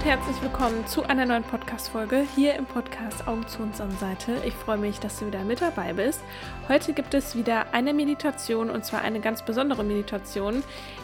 Und herzlich willkommen zu einer neuen Podcast-Folge hier im Podcast Augen zu und Sonnenseite. Ich freue mich, dass du wieder mit dabei bist. Heute gibt es wieder eine Meditation und zwar eine ganz besondere Meditation,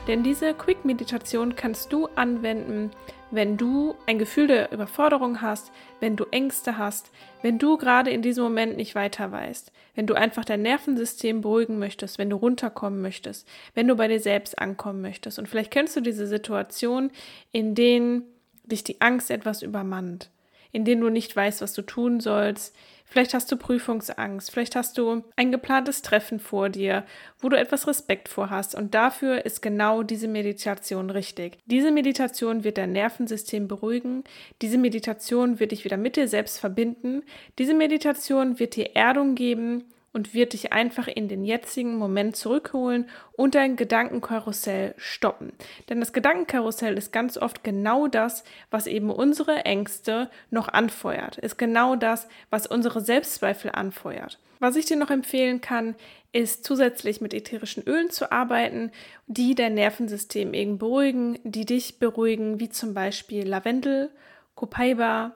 denn diese Quick-Meditation kannst du anwenden, wenn du ein Gefühl der Überforderung hast, wenn du Ängste hast, wenn du gerade in diesem Moment nicht weiter weißt, wenn du einfach dein Nervensystem beruhigen möchtest, wenn du runterkommen möchtest, wenn du bei dir selbst ankommen möchtest. Und vielleicht kennst du diese Situation, in denen dich die Angst etwas übermannt, in denen du nicht weißt, was du tun sollst. Vielleicht hast du Prüfungsangst, vielleicht hast du ein geplantes Treffen vor dir, wo du etwas Respekt vor hast. Und dafür ist genau diese Meditation richtig. Diese Meditation wird dein Nervensystem beruhigen. Diese Meditation wird dich wieder mit dir selbst verbinden. Diese Meditation wird dir Erdung geben und wird dich einfach in den jetzigen Moment zurückholen und dein Gedankenkarussell stoppen. Denn das Gedankenkarussell ist ganz oft genau das, was eben unsere Ängste noch anfeuert, ist genau das, was unsere Selbstzweifel anfeuert. Was ich dir noch empfehlen kann, ist zusätzlich mit ätherischen Ölen zu arbeiten, die dein Nervensystem eben beruhigen, die dich beruhigen, wie zum Beispiel Lavendel, Copaiba,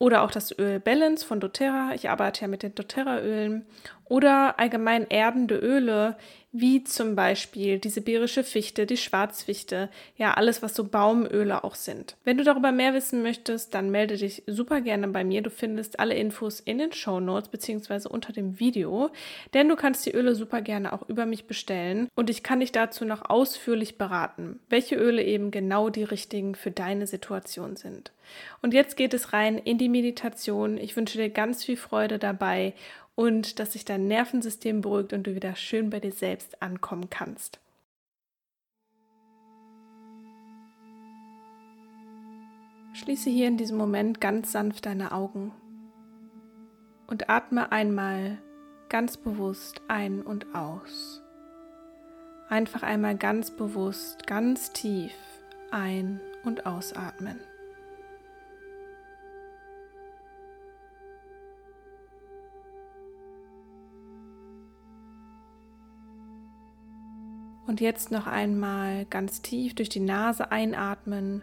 oder auch das Öl Balance von doTERRA. Ich arbeite ja mit den doTERRA-Ölen. Oder allgemein erdende Öle, wie zum Beispiel die sibirische Fichte, die Schwarzfichte, ja, alles, was so Baumöle auch sind. Wenn du darüber mehr wissen möchtest, dann melde dich super gerne bei mir. Du findest alle Infos in den Show Notes beziehungsweise unter dem Video, denn du kannst die Öle super gerne auch über mich bestellen und ich kann dich dazu noch ausführlich beraten, welche Öle eben genau die richtigen für deine Situation sind. Und jetzt geht es rein in die Meditation. Ich wünsche dir ganz viel Freude dabei und dass sich dein Nervensystem beruhigt und du wieder schön bei dir selbst ankommen kannst. Schließe hier in diesem Moment ganz sanft deine Augen und atme einmal ganz bewusst ein und aus. Einfach einmal ganz bewusst, ganz tief ein- und ausatmen. Und jetzt noch einmal ganz tief durch die Nase einatmen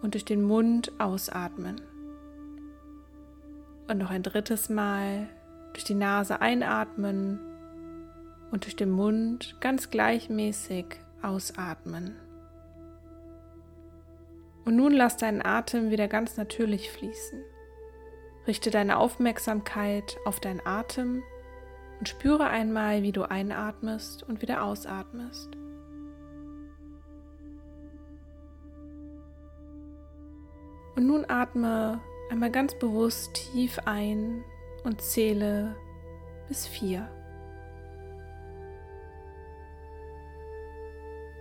und durch den Mund ausatmen. Und noch ein drittes Mal durch die Nase einatmen und durch den Mund ganz gleichmäßig ausatmen. Und nun lass deinen Atem wieder ganz natürlich fließen. Richte deine Aufmerksamkeit auf deinen Atem und spüre einmal, wie du einatmest und wieder ausatmest. Und nun atme einmal ganz bewusst tief ein und zähle bis vier.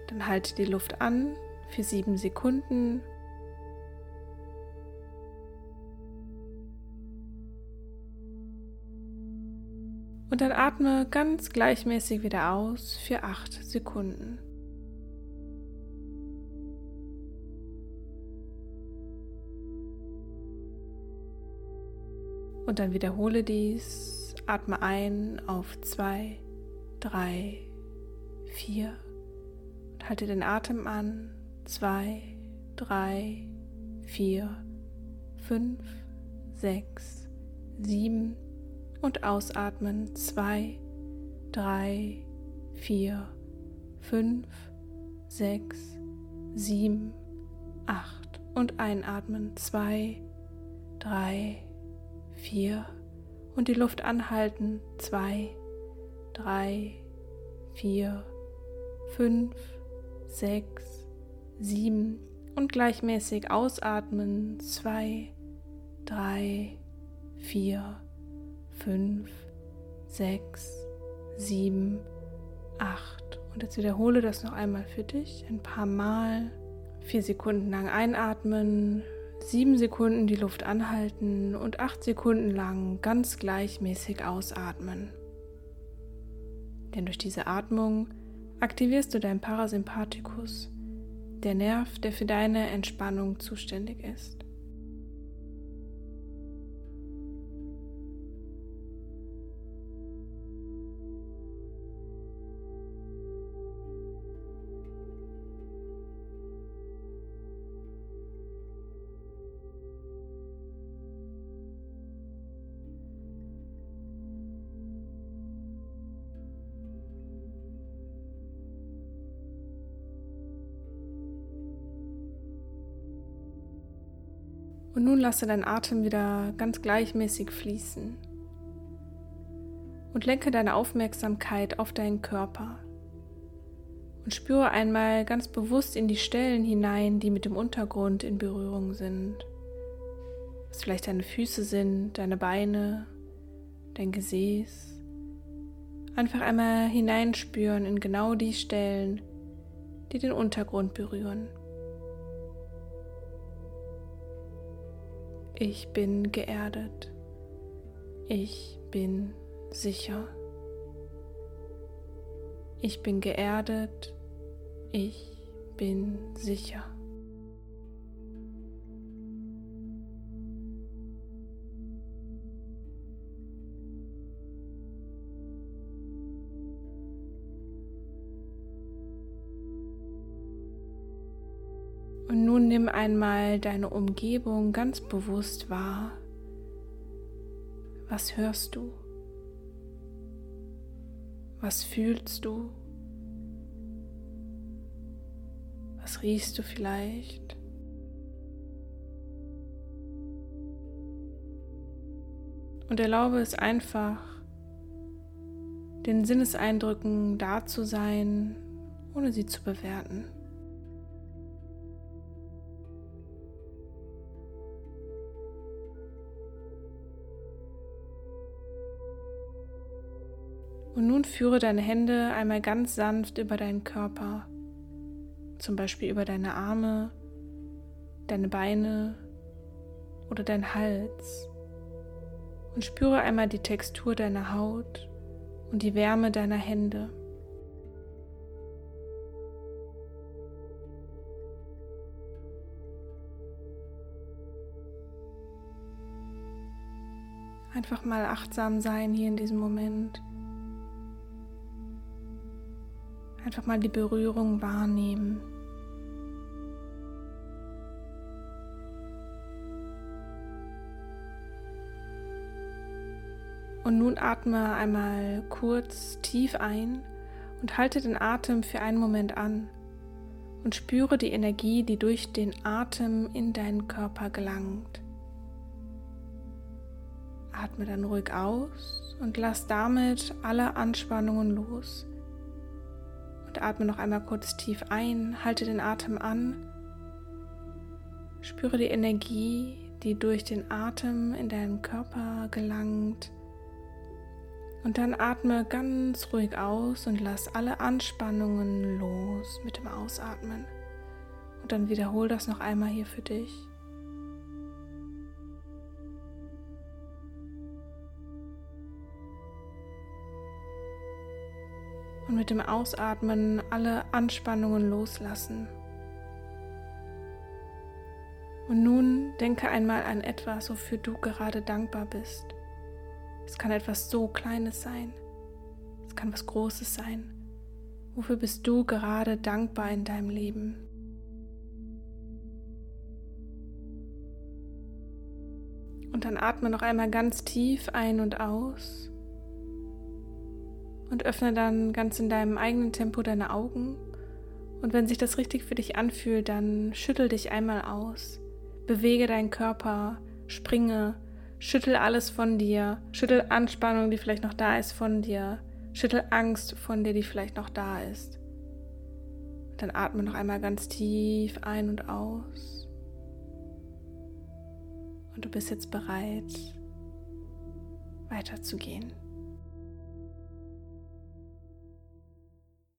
Dann halte die Luft an für sieben Sekunden Und dann atme ganz gleichmäßig wieder aus für acht Sekunden. Und dann wiederhole dies. Atme ein auf zwei, drei, vier. Und halte den Atem an. Zwei, drei, vier, fünf, sechs, sieben und ausatmen. Zwei, drei, vier, fünf, sechs, sieben, acht und einatmen. Zwei, drei, vier und die Luft anhalten. Zwei, drei, vier, fünf, sechs, sieben und gleichmäßig ausatmen. Zwei, drei, vier, fünf, sechs, sieben, acht. Und jetzt wiederhole das noch einmal für dich ein paar Mal. Vier Sekunden lang einatmen, sieben Sekunden die Luft anhalten und acht Sekunden lang ganz gleichmäßig ausatmen. Denn durch diese Atmung aktivierst du deinen Parasympathikus, der Nerv, der für deine Entspannung zuständig ist. Und nun lasse deinen Atem wieder ganz gleichmäßig fließen. Und lenke deine Aufmerksamkeit auf deinen Körper. Und spüre einmal ganz bewusst in die Stellen hinein, die mit dem Untergrund in Berührung sind. Was vielleicht deine Füße sind, deine Beine, dein Gesäß. Einfach einmal hineinspüren in genau die Stellen, die den Untergrund berühren. Ich bin geerdet. Ich bin sicher. Ich bin geerdet. Ich bin sicher. Nun nimm einmal deine Umgebung ganz bewusst wahr. Was hörst du? Was fühlst du? Was riechst du vielleicht? Und erlaube es einfach, den Sinneseindrücken da zu sein, ohne sie zu bewerten. Und nun führe deine Hände einmal ganz sanft über deinen Körper, zum Beispiel über deine Arme, deine Beine oder deinen Hals. Und spüre einmal die Textur deiner Haut und die Wärme deiner Hände. Einfach mal achtsam sein hier in diesem Moment. Einfach mal die Berührung wahrnehmen. Und nun atme einmal kurz tief ein und halte den Atem für einen Moment an und spüre die Energie, die durch den Atem in deinen Körper gelangt. Atme dann ruhig aus und lass damit alle Anspannungen los. Atme noch einmal kurz tief ein, halte den Atem an. Spüre die Energie, die durch den Atem in deinen Körper gelangt. Und dann atme ganz ruhig aus und lass alle Anspannungen los mit dem Ausatmen. Und dann wiederhol das noch einmal hier für dich. Und mit dem Ausatmen alle Anspannungen loslassen. Und nun denke einmal an etwas, wofür du gerade dankbar bist. Es kann etwas so Kleines sein. Es kann was Großes sein. Wofür bist du gerade dankbar in deinem Leben? Und dann atme noch einmal ganz tief ein und aus und öffne dann ganz in deinem eigenen Tempo deine Augen. Und wenn sich das richtig für dich anfühlt, dann schüttel dich einmal aus. Bewege deinen Körper, springe, schüttel alles von dir, schüttel Anspannung, die vielleicht noch da ist, von dir, schüttel Angst von dir, die vielleicht noch da ist. Dann atme noch einmal ganz tief ein und aus. Und du bist jetzt bereit, weiterzugehen.